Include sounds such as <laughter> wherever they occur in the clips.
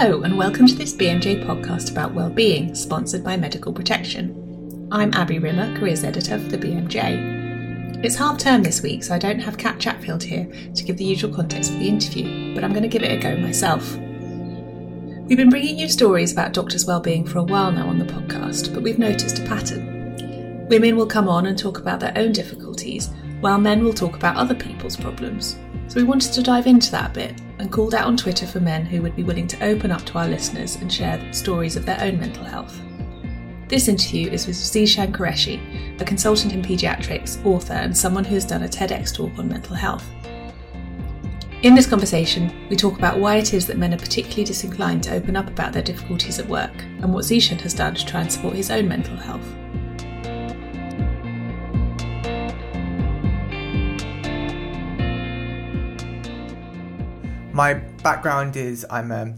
Hello, and welcome to this BMJ podcast about well-being, sponsored by Medical Protection. I'm Abby Rimmer, careers editor for the BMJ. It's half term this week, so I don't have Kat Chatfield here to give the usual context for the interview, but I'm going to give it a go myself. We've been bringing you stories about doctors' well-being for a while now on the podcast, but we've noticed a pattern. Women will come on and talk about their own difficulties, while men will talk about other people's problems. So we wanted to dive into that a bit and called out on Twitter for men who would be willing to open up to our listeners and share stories of their own mental health. This interview is with Zeeshan Qureshi, a consultant in paediatrics, author, and someone who has done a TEDx talk on mental health. In this conversation, we talk about why it is that men are particularly disinclined to open up about their difficulties at work and what Zeeshan has done to try and support his own mental health. My background is I'm a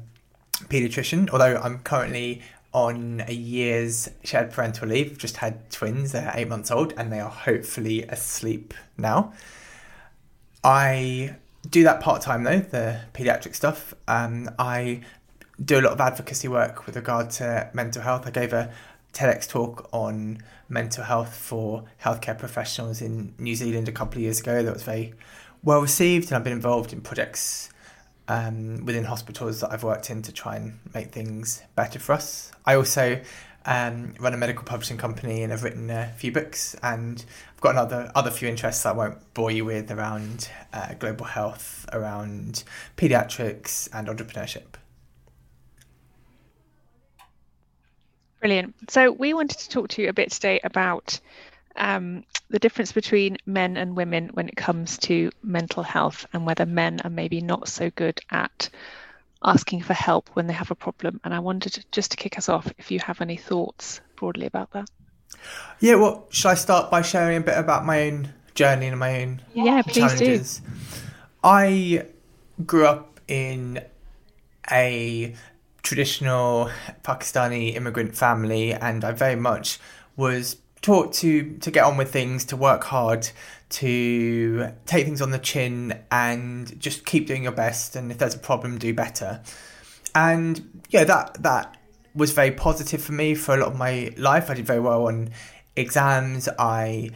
paediatrician, although I'm currently on a year's shared parental leave. I've just had twins, they're eight months old, and they are hopefully asleep now. I do that part time though, the paediatric stuff. Um, I do a lot of advocacy work with regard to mental health. I gave a TEDx talk on mental health for healthcare professionals in New Zealand a couple of years ago that was very well received, and I've been involved in projects um, within hospitals that I've worked in to try and make things better for us. I also um, run a medical publishing company and I've written a few books and I've got another other few interests that I won't bore you with around uh, global health, around pediatrics and entrepreneurship. Brilliant. So we wanted to talk to you a bit today about um, the difference between men and women when it comes to mental health and whether men are maybe not so good at asking for help when they have a problem. And I wanted just to kick us off if you have any thoughts broadly about that. Yeah, well, shall I start by sharing a bit about my own journey and my own yeah, please challenges? Do. I grew up in a traditional Pakistani immigrant family, and I very much was taught to to get on with things, to work hard, to take things on the chin, and just keep doing your best. And if there's a problem, do better. And yeah, that that was very positive for me for a lot of my life. I did very well on exams. I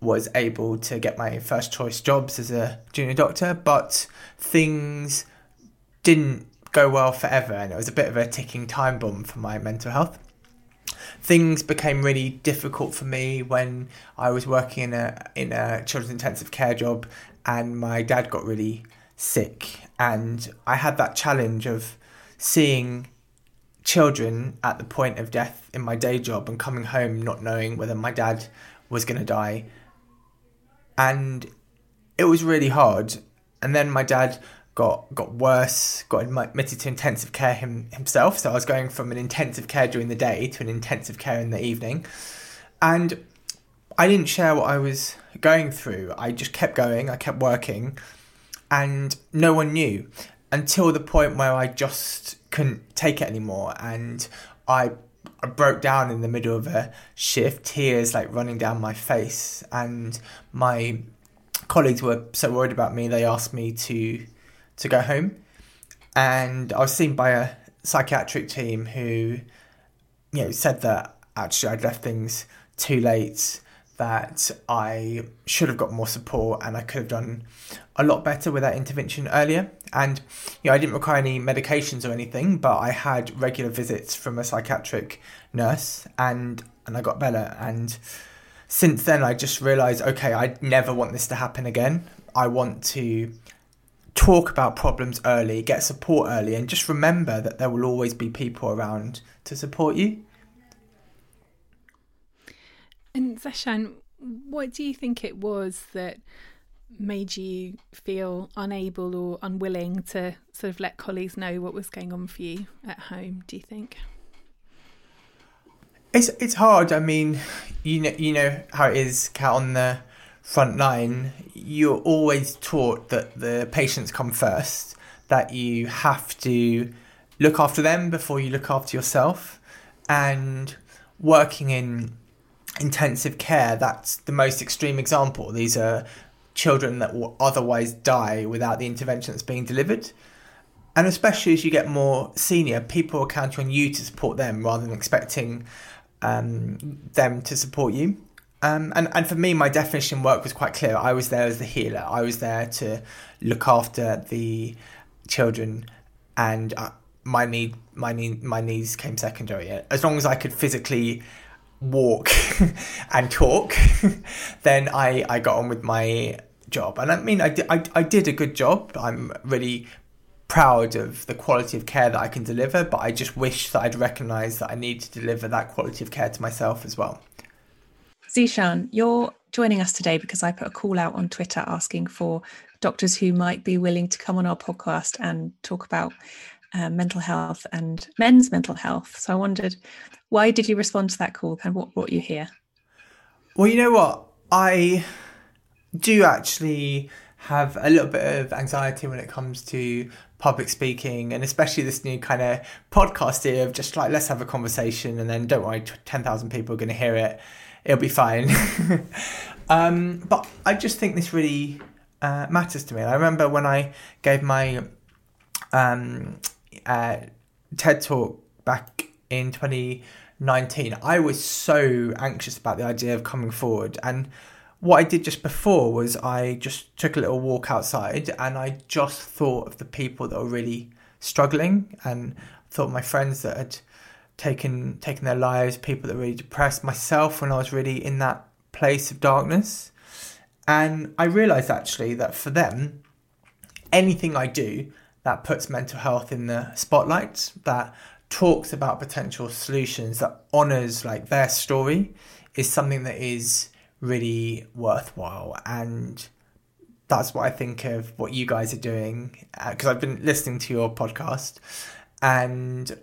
was able to get my first choice jobs as a junior doctor, but things didn't go well forever, and it was a bit of a ticking time bomb for my mental health things became really difficult for me when I was working in a in a children's intensive care job, and my dad got really sick, and I had that challenge of seeing children at the point of death in my day job and coming home not knowing whether my dad was going to die. And it was really hard. And then my dad got got worse, got admitted to intensive care him, himself. So I was going from an intensive care during the day to an intensive care in the evening, and I didn't share what I was going through. I just kept going. I kept working, and no one knew until the point where I just couldn't take it anymore, and I. I broke down in the middle of a shift, tears like running down my face, and my colleagues were so worried about me they asked me to to go home. And I was seen by a psychiatric team who, you know, said that actually I'd left things too late, that I should have got more support and I could have done a lot better with that intervention earlier. And, you know, I didn't require any medications or anything, but I had regular visits from a psychiatric nurse and, and I got better. And since then, I just realized, okay, I never want this to happen again. I want to talk about problems early, get support early, and just remember that there will always be people around to support you. And Zeeshan, what do you think it was that made you feel unable or unwilling to sort of let colleagues know what was going on for you at home? Do you think? It's it's hard. I mean, you know you know how it is, Kat on the front line, you're always taught that the patients come first, that you have to look after them before you look after yourself. And working in intensive care, that's the most extreme example. These are children that will otherwise die without the intervention that's being delivered. and especially as you get more senior, people are counting on you to support them rather than expecting um, them to support you. Um, and, and for me, my definition of work was quite clear. I was there as the healer. I was there to look after the children, and uh, my need, my need, my needs came secondary. As long as I could physically walk <laughs> and talk, <laughs> then I, I got on with my job. And I mean, I, I, I did a good job. I'm really proud of the quality of care that I can deliver, but I just wish that I'd recognised that I need to deliver that quality of care to myself as well. Zeeshan, you're joining us today because I put a call out on Twitter asking for doctors who might be willing to come on our podcast and talk about uh, mental health and men's mental health. So I wondered, why did you respond to that call? And what brought you here? Well, you know what? I do actually have a little bit of anxiety when it comes to public speaking and especially this new kind of podcast here of just like let's have a conversation and then don't worry 10,000 people are going to hear it it'll be fine. <laughs> Um, but I just think this really uh, matters to me. I remember when I gave my um, uh, TED talk back in 2019 I was so anxious about the idea of coming forward. And what I did just before was I just took a little walk outside and I just thought of the people that were really struggling and thought my friends that had taken taken their lives, people that were really depressed, myself when I was really in that place of darkness. And I realized actually that for them, anything I do that puts mental health in the spotlight, that talks about potential solutions, that honors like their story is something that is really worthwhile. And that's what I think of what you guys are doing because uh, I've been listening to your podcast. And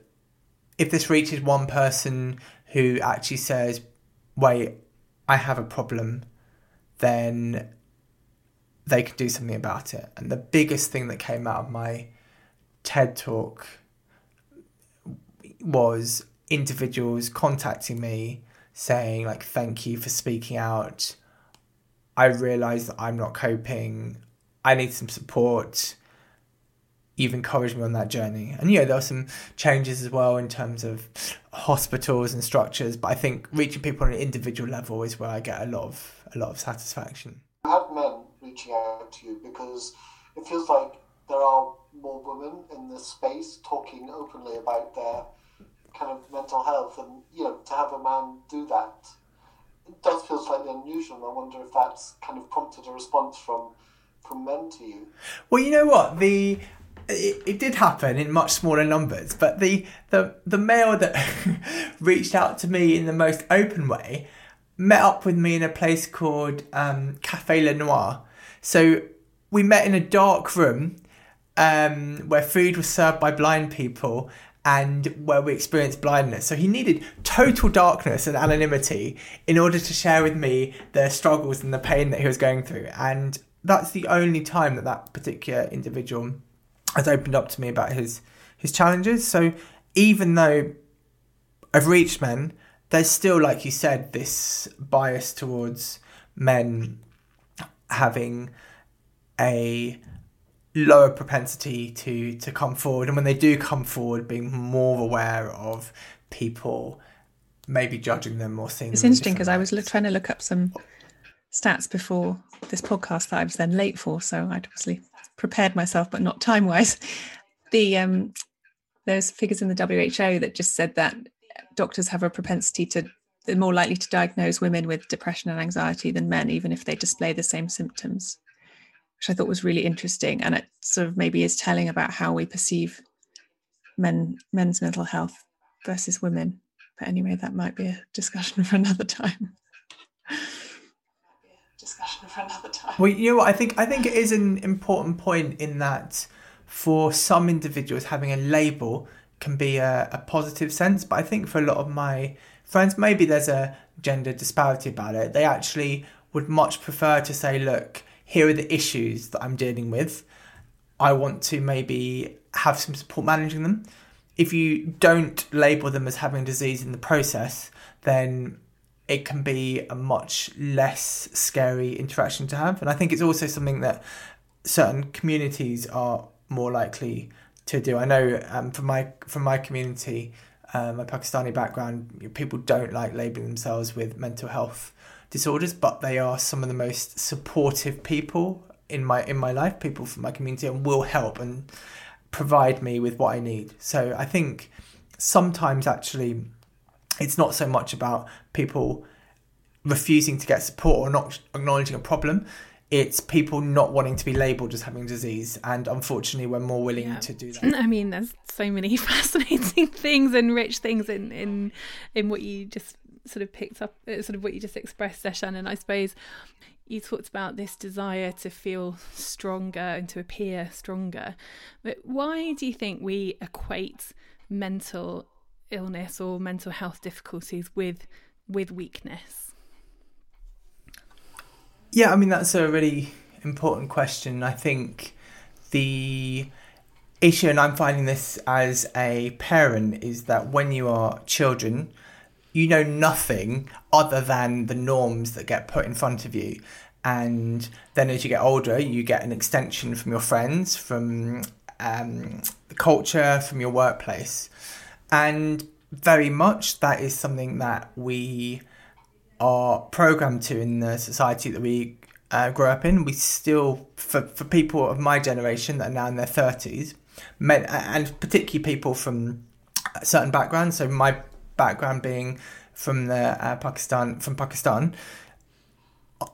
if this reaches one person who actually says, wait, I have a problem, then they can do something about it. And the biggest thing that came out of my TED talk was individuals contacting me saying like thank you for speaking out. I realize that i'm not coping. I need some support you've encouraged me on that journey and yeah there are some changes as well in terms of hospitals and structures but i think reaching people on an individual level is where i get a lot of a lot of satisfaction you had men reaching out to you because it feels like there are more women in this space talking openly about their kind of mental health, and you know, to have a man do that it does feel slightly unusual. And I wonder if that's kind of prompted a response from from men to you. Well, you know what the. It, it did happen in much smaller numbers, but the the the male that <laughs> reached out to me in the most open way met up with me in a place called um, Cafe Le Noir. So we met in a dark room um, where food was served by blind people, and where we experienced blindness. So he needed total darkness and anonymity in order to share with me the struggles and the pain that he was going through. And that's the only time that that particular individual has opened up to me about his his challenges. So even though I've reached men, there's still, like you said, this bias towards men having a lower propensity to to come forward and when they do come forward being more aware of people maybe judging them or seeing it's interesting because i was look, trying to look up some stats before this podcast that i was then late for so i'd obviously prepared myself but not time wise the um there's figures in the WHO that just said that doctors have a propensity to they're more likely to diagnose women with depression and anxiety than men even if they display the same symptoms which I thought was really interesting. And it sort of maybe is telling about how we perceive men men's mental health versus women. But anyway, that might be a discussion <laughs> for another time. Discussion for another time. Well, you know what? I think I think it is an important point in that for some individuals having a label can be a, a positive sense, but I think for a lot of my friends, maybe there's a gender disparity about it. They actually would much prefer to say, look, here are the issues that I'm dealing with. I want to maybe have some support managing them. If you don't label them as having a disease in the process, then it can be a much less scary interaction to have. And I think it's also something that certain communities are more likely to do. I know um, from my from my community, uh, my Pakistani background, people don't like labeling themselves with mental health disorders, but they are some of the most supportive people in my in my life. People from my community and will help and provide me with what I need. So I think sometimes actually it's not so much about people refusing to get support or not acknowledging a problem it's people not wanting to be labelled as having disease, and unfortunately, we're more willing yeah. to do that. <laughs> I mean, there's so many <laughs> fascinating things and rich things in in in what you just sort of picked up, uh, sort of what you just expressed, Zeeshan, and I suppose you talked about this desire to feel stronger and to appear stronger. But why do you think we equate mental illness or mental health difficulties with with weakness? Yeah, I mean that's a really important question. I think the issue, and I'm finding this as a parent, is that when you are children, you know nothing other than the norms that get put in front of you. And then as you get older, you get an extension from your friends, from um, the culture, from your workplace. And very much that is something that we are programmed to in the society that we uh, grew up in. We still, for, for people of my generation that are now in their 30s, men, and particularly people from certain backgrounds, so my background being from the uh, Pakistan, from Pakistan,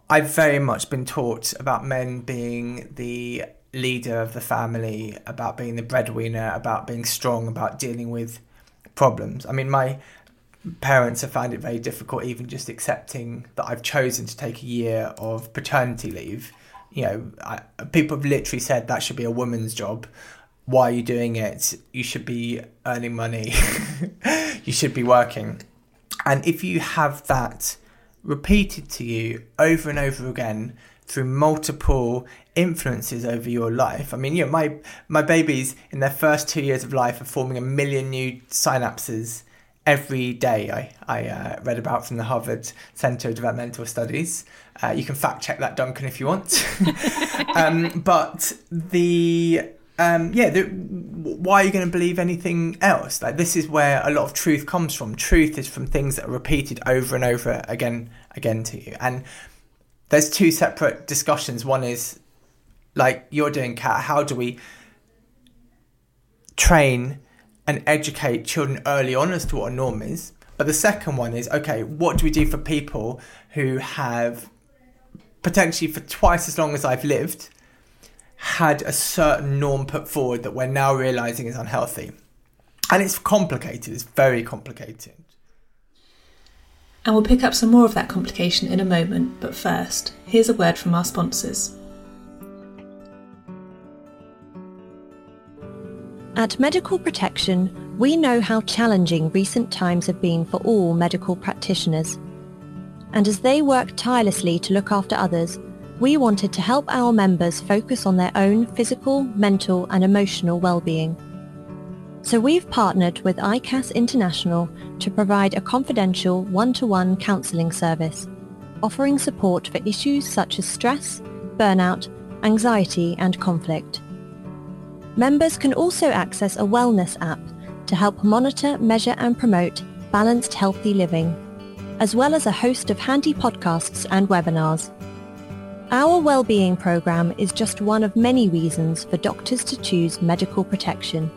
I've very much been taught about men being the leader of the family, about being the breadwinner, about being strong, about dealing with problems. I mean, my parents have found it very difficult even just accepting that I've chosen to take a year of paternity leave. You know, I, people have literally said that should be a woman's job. Why are you doing it? You should be earning money. <laughs> you should be working. And if you have that repeated to you over and over again through multiple influences over your life. I mean, you know, my my babies in their first two years of life are forming a million new synapses every day I, I uh, read about from the Harvard Center of Developmental Studies. Uh, you can fact check that, Duncan, if you want. <laughs> um, but the um, yeah, the, why are you going to believe anything else? Like this is where a lot of truth comes from. Truth is from things that are repeated over and over again, again to you. And there's two separate discussions. One is like you're doing, Kat. How do we train and educate children early on as to what a norm is. But the second one is okay, what do we do for people who have potentially for twice as long as I've lived had a certain norm put forward that we're now realizing is unhealthy? And it's complicated, it's very complicated. And we'll pick up some more of that complication in a moment, but first, here's a word from our sponsors. At Medical Protection, we know how challenging recent times have been for all medical practitioners. And as they work tirelessly to look after others, we wanted to help our members focus on their own physical, mental and emotional well-being. So we've partnered with ICAS International to provide a confidential one-to-one counselling service, offering support for issues such as stress, burnout, anxiety and conflict. Members can also access a wellness app to help monitor, measure and promote balanced healthy living, as well as a host of handy podcasts and webinars. Our Wellbeing Programme is just one of many reasons for doctors to choose medical protection.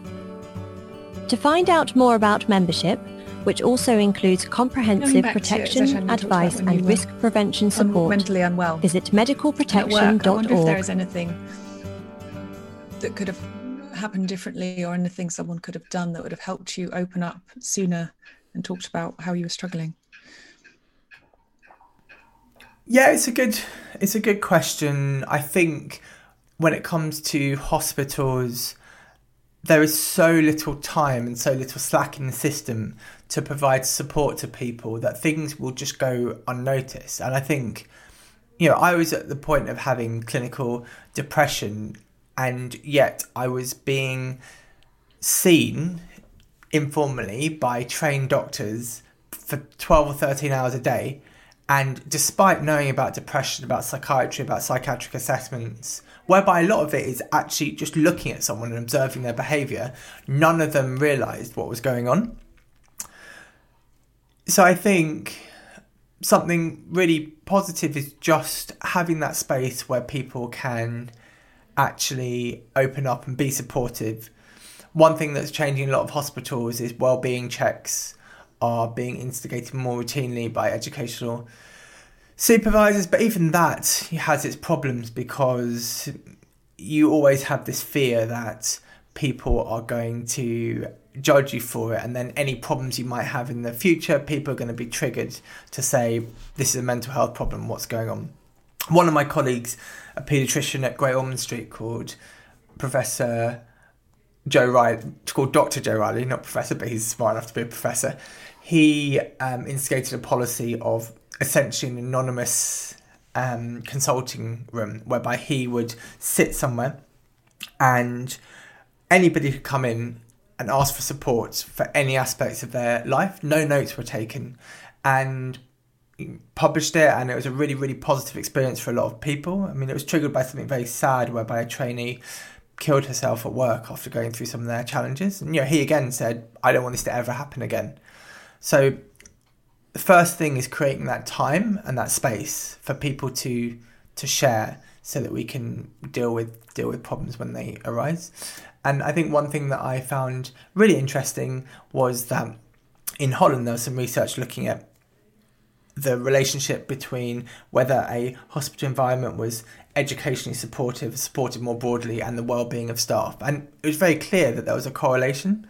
To find out more about membership, which also includes comprehensive protection, advice and risk prevention support, mentally unwell. visit medicalprotection.org. If there is anything that could have happen differently or anything someone could have done that would have helped you open up sooner and talked about how you were struggling? Yeah, it's a good it's a good question. I think when it comes to hospitals there is so little time and so little slack in the system to provide support to people that things will just go unnoticed. And I think, you know, I was at the point of having clinical depression and yet I was being seen informally by trained doctors for 12 or 13 hours a day And despite knowing about depression, about psychiatry, about psychiatric assessments, whereby a lot of it is actually just looking at someone and observing their behaviour, none of them realised what was going on. So I think something really positive is just having that space where people can actually open up and be supportive. One thing that's changing a lot of hospitals is well-being checks are being instigated more routinely by educational supervisors, but even that has its problems because you always have this fear that people are going to judge you for it and then any problems you might have in the future people are going to be triggered to say this is a mental health problem what's going on one of my colleagues a paediatrician at great ormond street called professor joe riley called dr joe riley not professor but he's smart enough to be a professor he um, instigated a policy of essentially an anonymous um, consulting room whereby he would sit somewhere and anybody could come in and ask for support for any aspects of their life. No notes were taken and published it and it was a really really positive experience for a lot of people. I mean it was triggered by something very sad whereby a trainee killed herself at work after going through some of their challenges. And you know he again said I don't want this to ever happen again. So the first thing is creating that time and that space for people to to share so that we can deal with deal with problems when they arise. And I think one thing that I found really interesting was that in Holland there was some research looking at the relationship between whether a hospital environment was educationally supportive, supported more broadly, and the well-being of staff. And it was very clear that there was a correlation.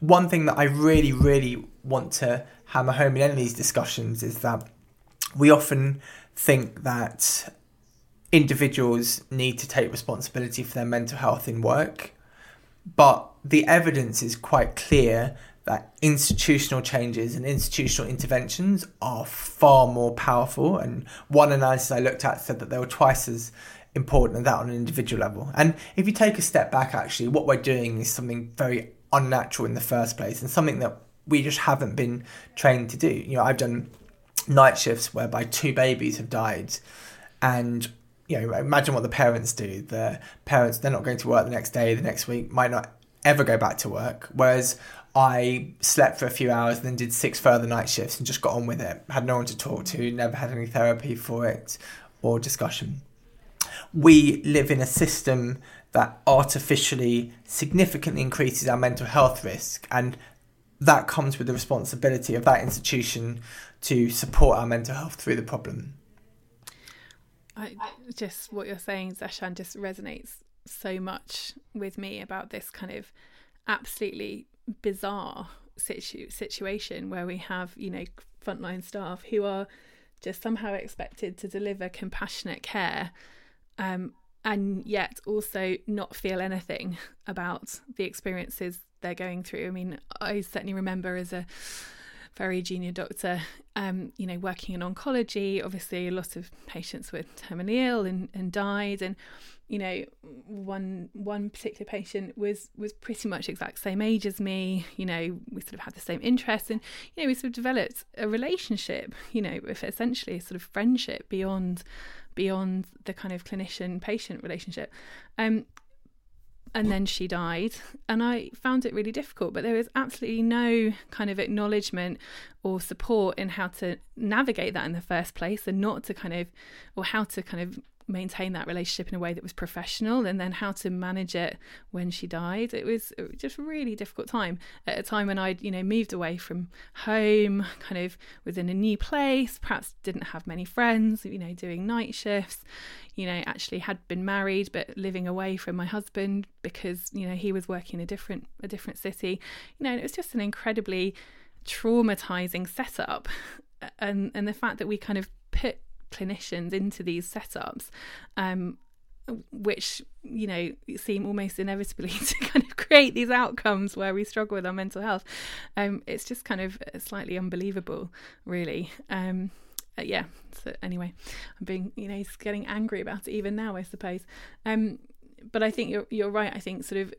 One thing that I really, really want to hammer home in any of these discussions is that we often think that individuals need to take responsibility for their mental health in work but the evidence is quite clear that institutional changes and institutional interventions are far more powerful. And one analysis I looked at said that they were twice as important as that on an individual level. And if you take a step back, actually, what we're doing is something very unnatural in the first place and something that we just haven't been trained to do. You know, I've done night shifts whereby two babies have died and you know, imagine what the parents do. The parents, they're not going to work the next day, the next week, might not ever go back to work. Whereas I slept for a few hours, then did six further night shifts and just got on with it. Had no one to talk to, never had any therapy for it or discussion. We live in a system that artificially significantly increases our mental health risk, and that comes with the responsibility of that institution to support our mental health through the problem. I just what you're saying, Zeeshan, just resonates so much with me about this kind of absolutely bizarre situ- situation where we have, you know, frontline staff who are just somehow expected to deliver compassionate care um, and yet also not feel anything about the experiences they're going through. I mean, I certainly remember as a very junior doctor, um, you know, working in oncology. Obviously, a lot of patients were terminally ill and, and died, and you know, one one particular patient was was pretty much exact same age as me. You know, we sort of had the same interests, and you know, we sort of developed a relationship. You know, with essentially a sort of friendship beyond beyond the kind of clinician patient relationship. Um, and then she died. And i found it really difficult but there was absolutely no kind of acknowledgement or support in how to navigate that in the first place and not to kind of or how to kind of maintain that relationship in a way that was professional and then how to manage it when she died. It was just a really difficult time. At a time when I'd you know moved away from home kind of was in a new place perhaps didn't have many friends you know doing night shifts you know actually had been married but living away from my husband because you know he was working in a different a different city. You know it was just an incredibly traumatizing setup. <laughs> And and the fact that we kind of put clinicians into these setups um, which you know seem almost inevitably <laughs> to kind of create these outcomes where we struggle with our mental health. Um, it's just kind of slightly unbelievable really. Um, uh, yeah so anyway i'm being you know getting angry about it even now i suppose. Um, but i think you're you're right. I think sort of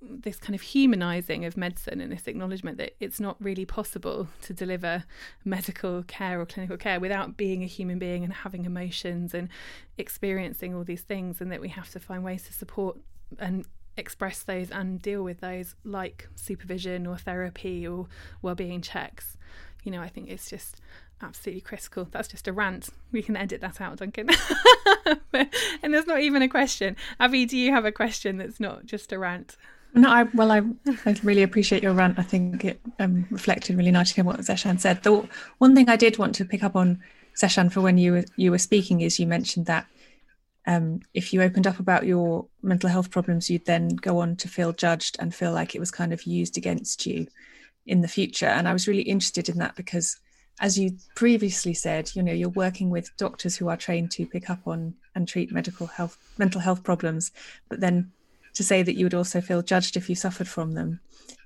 this kind of humanizing of medicine and this acknowledgement that it's not really possible to deliver medical care or clinical care without being a human being and having emotions and experiencing all these things and that we have to find ways to support and express those and deal with those like supervision or therapy or well-being checks. You know i think it's just absolutely critical. That's just a rant. We can edit that out duncan. <laughs> And there's not even a question. Abby do you have a question that's not just a rant no, I, well, I, I really appreciate your rant. I think it um, reflected really nicely on what Zeeshan said. The one thing I did want to pick up on, Zeeshan, for when you were you were speaking, is you mentioned that um, if you opened up about your mental health problems, you'd then go on to feel judged and feel like it was kind of used against you in the future. And I was really interested in that because, as you previously said, you know, you're working with doctors who are trained to pick up on and treat medical health, mental health problems, but then to say that you would also feel judged if you suffered from them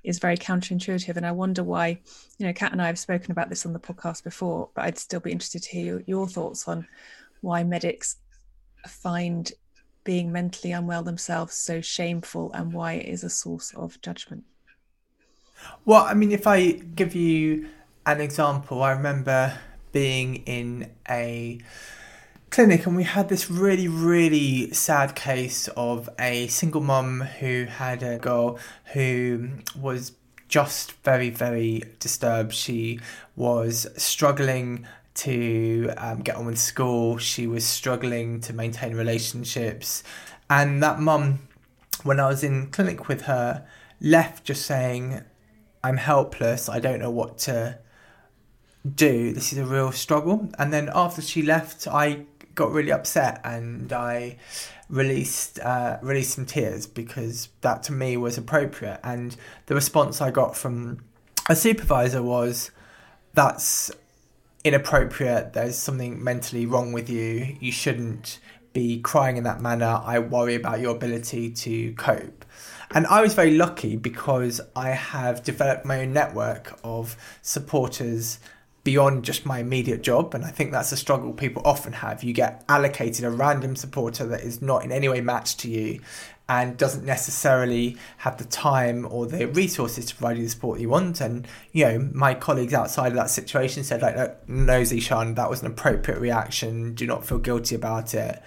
is very counterintuitive. And I wonder why, you know, Kat and I have spoken about this on the podcast before, but I'd still be interested to hear your thoughts on why medics find being mentally unwell themselves so shameful and why it is a source of judgment? Well, I mean, if I give you an example, I remember being in a clinic and we had this really, really sad case of a single mum who had a girl who was just very, very disturbed. She was struggling to um, get on with school. She was struggling to maintain relationships. And that mum, when I was in clinic with her, left just saying, I'm helpless. I don't know what to do. This is a real struggle. And then after she left, I got really upset and I released uh, released some tears because that to me was appropriate. And the response I got from a supervisor was, "That's inappropriate, there's something mentally wrong with you, you shouldn't be crying in that manner. I worry about your ability to cope. And I was very lucky because I have developed my own network of supporters beyond just my immediate job. And I think that's a struggle people often have. You get allocated a random supporter that is not in any way matched to you and doesn't necessarily have the time or the resources to provide you the support you want. And you know, my colleagues outside of that situation said, like, no, Zeeshan, that was an appropriate reaction. Do not feel guilty about it.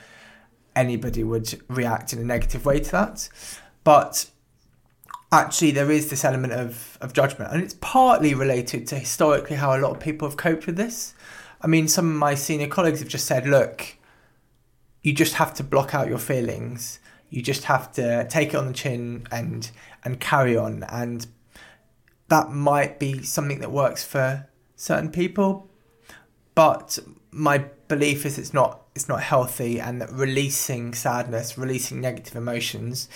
Anybody would react in a negative way to that, but actually there is this element of, of judgment and it's partly related to historically how a lot of people have coped with this. I mean some of my senior colleagues have just said look you just have to block out your feelings. You just have to take it on the chin and and carry on. And that might be something that works for certain people but my belief is it's not it's not healthy and that releasing sadness releasing negative emotions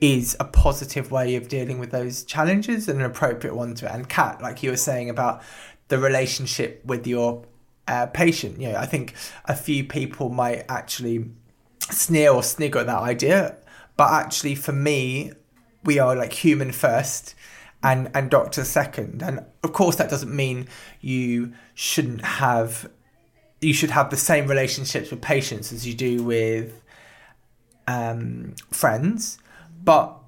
is a positive way of dealing with those challenges and an appropriate one to it and kat like you were saying about the relationship with your uh, patient you know i think a few people might actually sneer or snigger at that idea. But actually, for me, we are like human first and, and doctor second. And of course, that doesn't mean you shouldn't have, you should have the same relationships with patients as you do with um, friends. But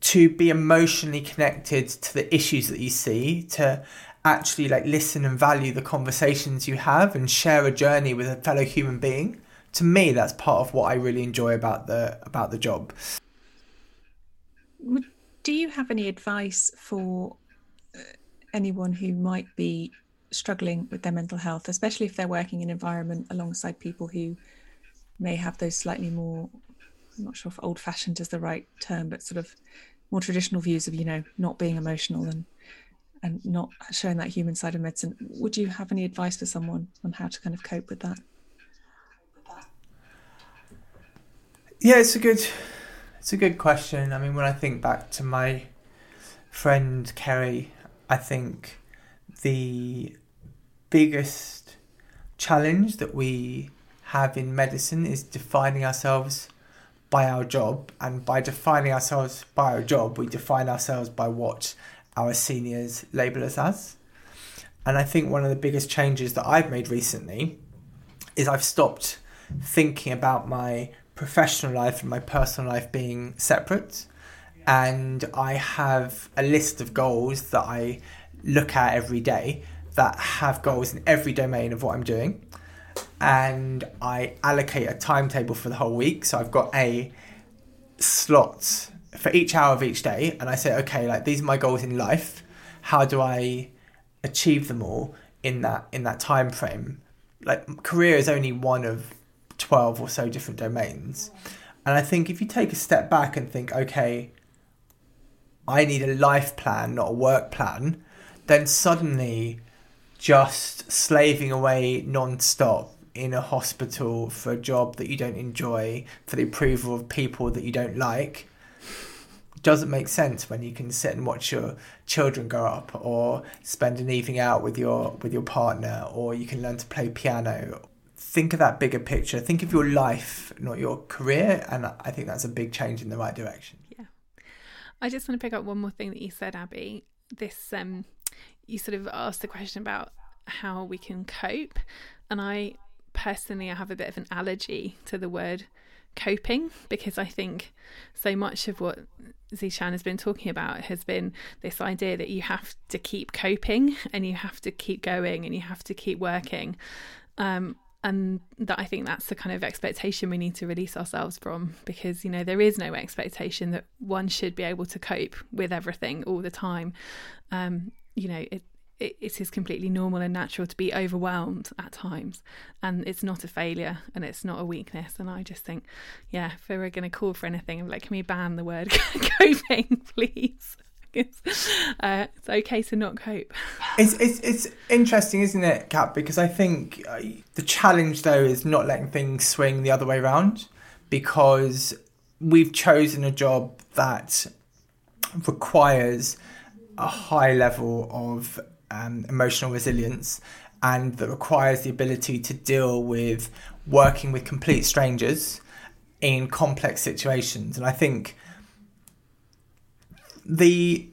to be emotionally connected to the issues that you see, to actually like listen and value the conversations you have and share a journey with a fellow human being to me that's part of what I really enjoy about the about the job. Do you have any advice for uh, anyone who might be struggling with their mental health, especially if they're working in an environment alongside people who may have those slightly more I'm not sure if old fashioned is the right term, but sort of more traditional views of, you know, not being emotional and and not showing that human side of medicine. Would you have any advice for someone on how to kind of cope with that? Yeah, it's a good, it's a good question. I mean, when I think back to my friend Kerry, I think the biggest challenge that we have in medicine is defining ourselves by our job, and by defining ourselves by our job, we define ourselves by what our seniors label us as. And I think one of the biggest changes that I've made recently is I've stopped thinking about my professional life and my personal life being separate and I have a list of goals that I look at every day that have goals in every domain of what I'm doing. And I allocate a timetable for the whole week. So I've got a slot for each hour of each day, and I say, okay, like these are my goals in life. How do I achieve them all in that in that time frame? Like career is only one of twelve or so different domains, and I think if you take a step back and think, okay, I need a life plan, not a work plan, then suddenly just slaving away non-stop in a hospital for a job that you don't enjoy, for the approval of people that you don't like, doesn't make sense when you can sit and watch your children grow up or spend an evening out with your with your partner or you can learn to play piano. Think of that bigger picture. Think of your life not your career and i think that's a big change in the right direction. Yeah. I just want to pick up one more thing that you said abby. This um you sort of asked the question about how we can cope and i personally i have a bit of an allergy to the word coping because I think so much of what Zeeshan has been talking about has been this idea that you have to keep coping and you have to keep going and you have to keep working. Um, and that I think that's the kind of expectation we need to release ourselves from because you know there is no expectation that one should be able to cope with everything all the time. Um, you know, it, it, is completely normal and natural to be overwhelmed at times and it's not a failure and it's not a weakness and i just think yeah if we're going to call for anything i'm like can we ban the word <laughs> coping please it's, uh, it's okay to not cope. It's, it's it's interesting, isn't it, Kat? Because I think uh, the challenge though is not letting things swing the other way around, because we've chosen a job that requires a high level of um, emotional resilience and that requires the ability to deal with working with complete strangers in complex situations. And I think the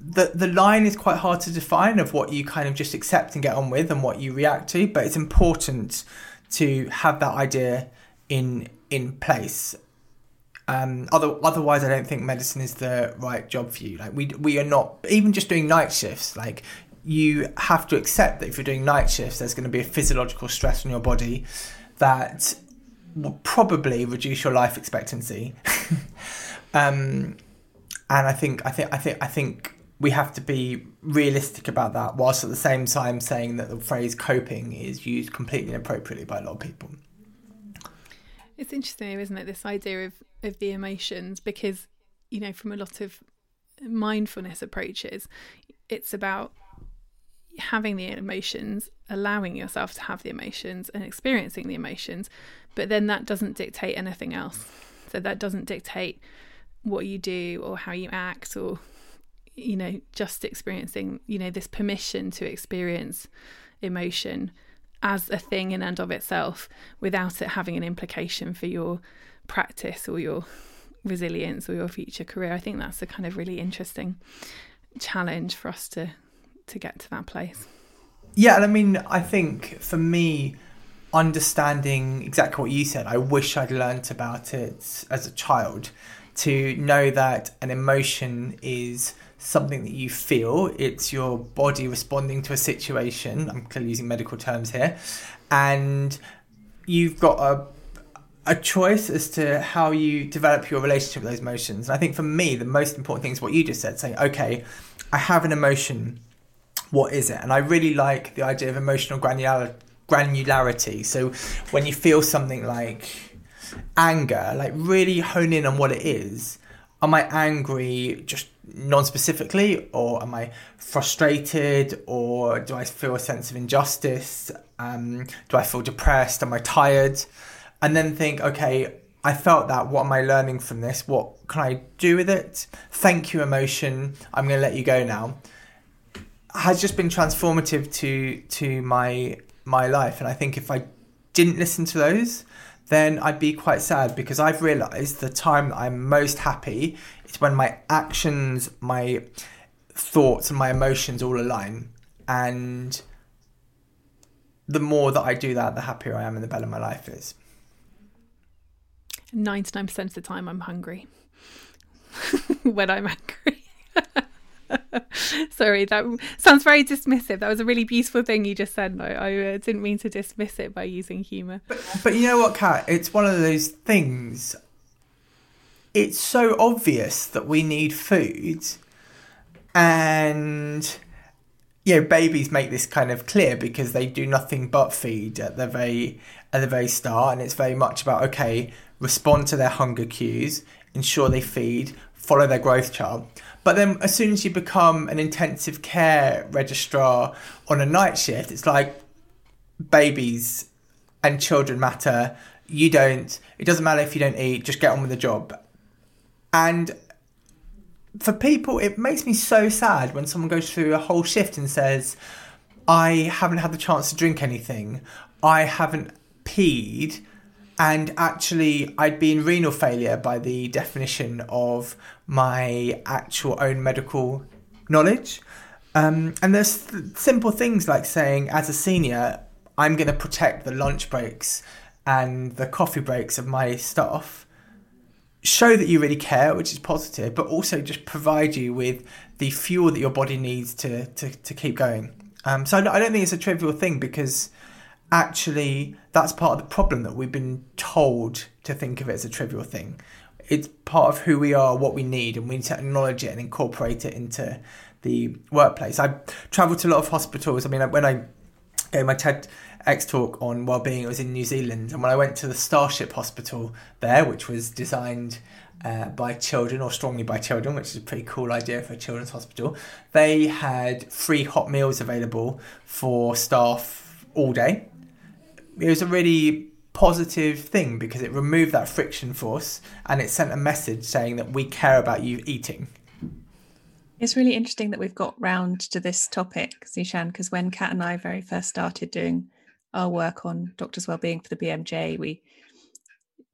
the the line is quite hard to define of what you kind of just accept and get on with and what you react to, but it's important to have that idea in in place. Um, other, otherwise, I don't think medicine is the right job for you. Like we we are not even just doing night shifts. Like you have to accept that if you're doing night shifts, there's going to be a physiological stress on your body that will probably reduce your life expectancy. <laughs> um, and I think I think I think I think we have to be realistic about that, whilst at the same time saying that the phrase coping is used completely inappropriately by a lot of people. It's interesting, isn't it? This idea of of the emotions, because you know, from a lot of mindfulness approaches, it's about having the emotions, allowing yourself to have the emotions and experiencing the emotions, but then that doesn't dictate anything else. So that doesn't dictate what you do or how you act or you know just experiencing you know this permission to experience emotion as a thing in and of itself without it having an implication for your practice or your resilience or your future career i think that's a kind of really interesting challenge for us to to get to that place. Yeah, and I mean, I think for me, understanding exactly what you said, I wish I'd learnt about it as a child to know that an emotion is something that you feel, it's your body responding to a situation. I'm clearly using medical terms here, and you've got a a choice as to how you develop your relationship with those emotions. And I think for me, the most important thing is what you just said saying, okay, I have an emotion what is it? And I really like the idea of emotional granular, granularity. So when you feel something like anger, like really hone in on what it is. Am I angry just non specifically, or am I frustrated, or do I feel a sense of injustice? Um, do I feel depressed? Am I tired? And then think, okay, I felt that. What am I learning from this? What can I do with it? Thank you, emotion. I'm going to let you go now has just been transformative to to my my life. And i think if i didn't listen to those then i'd be quite sad because i've realized the time that i'm most happy is when my actions my thoughts and my emotions all align. And the more that i do that the happier i am and the better my life is. 99% of the time i'm hungry. <laughs> When I'm angry. <laughs> Sorry, that sounds very dismissive. That was a really beautiful thing you just said. I, I uh, didn't mean to dismiss it by using humour. But, but you know what, Kat? It's one of those things. It's so obvious that we need food, and you know, babies make this kind of clear because they do nothing but feed at the very at the very start, and it's very much about okay, respond to their hunger cues, ensure they feed, follow their growth chart. But then, as soon as you become an intensive care registrar on a night shift, it's like babies and children matter. You don't. It doesn't matter if you don't eat. Just get on with the job. And for people, it makes me so sad when someone goes through a whole shift and says, "I haven't had the chance to drink anything. I haven't peed." And actually I'd be in renal failure by the definition of my actual own medical knowledge. Um, and there's th- simple things like saying, as a senior, I'm going to protect the lunch breaks and the coffee breaks of my staff. Show that you really care, which is positive, but also just provide you with the fuel that your body needs to to, to keep going. Um, so I don't think it's a trivial thing because actually that's part of the problem that we've been told to think of it as a trivial thing. It's part of who we are, what we need, and we need to acknowledge it and incorporate it into the workplace. I travelled to a lot of hospitals. I mean, when I gave my TEDx talk on well-being, it was in New Zealand, and when I went to the Starship Hospital there, which was designed uh, by children or strongly by children, which is a pretty cool idea for a children's hospital. They had free hot meals available for staff all day it was a really positive thing because it removed that friction force and it sent a message saying that we care about you eating. It's really interesting that we've got round to this topic, Zeeshan, because when Kat and I very first started doing our work on doctors' wellbeing for the BMJ, we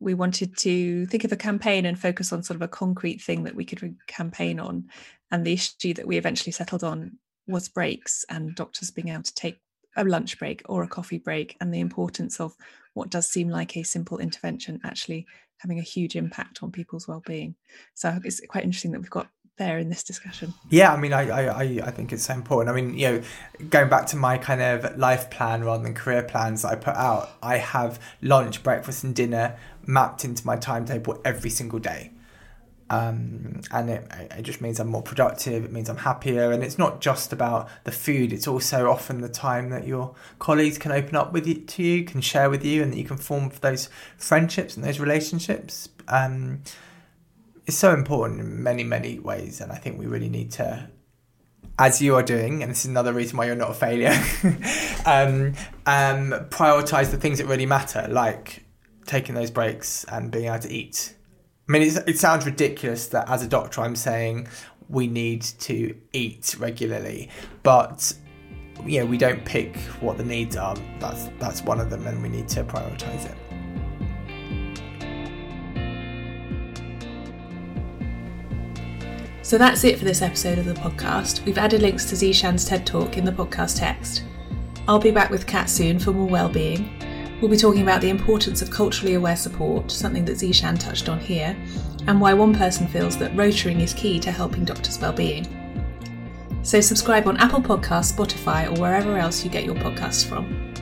we wanted to think of a campaign and focus on sort of a concrete thing that we could campaign on. And the issue that we eventually settled on was breaks and doctors being able to take a lunch break or a coffee break and the importance of what does seem like a simple intervention actually having a huge impact on people's well-being. So it's quite interesting that we've got there in this discussion. Yeah i mean I, I i think it's so important. I mean you know going back to my kind of life plan rather than career plans that i put out i have lunch breakfast and dinner mapped into my timetable every single day um, and it, it just means I'm more productive. It means I'm happier, and it's not just about the food. It's also often the time that your colleagues can open up with you to you, can share with you, and that you can form those friendships and those relationships. Um, it's so important in many many ways, and I think we really need to. As you are doing, and this is another reason why you're not a failure, <laughs> um, um, prioritize the things that really matter, like taking those breaks and being able to eat I mean, it sounds ridiculous that as a doctor I'm saying we need to eat regularly, but you know we don't pick what the needs are. That's that's one of them, and we need to prioritise it. So that's it for this episode of the podcast. We've added links to Zeeshan's TED Talk in the podcast text. I'll be back with Kat soon for more well-being. We'll be talking about the importance of culturally aware support, something that Zeeshan touched on here, and why one person feels that rotoring is key to helping doctors' well-being. So subscribe on Apple Podcasts, Spotify, or wherever else you get your podcasts from.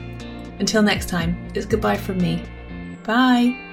Until next time, it's goodbye from me. Bye.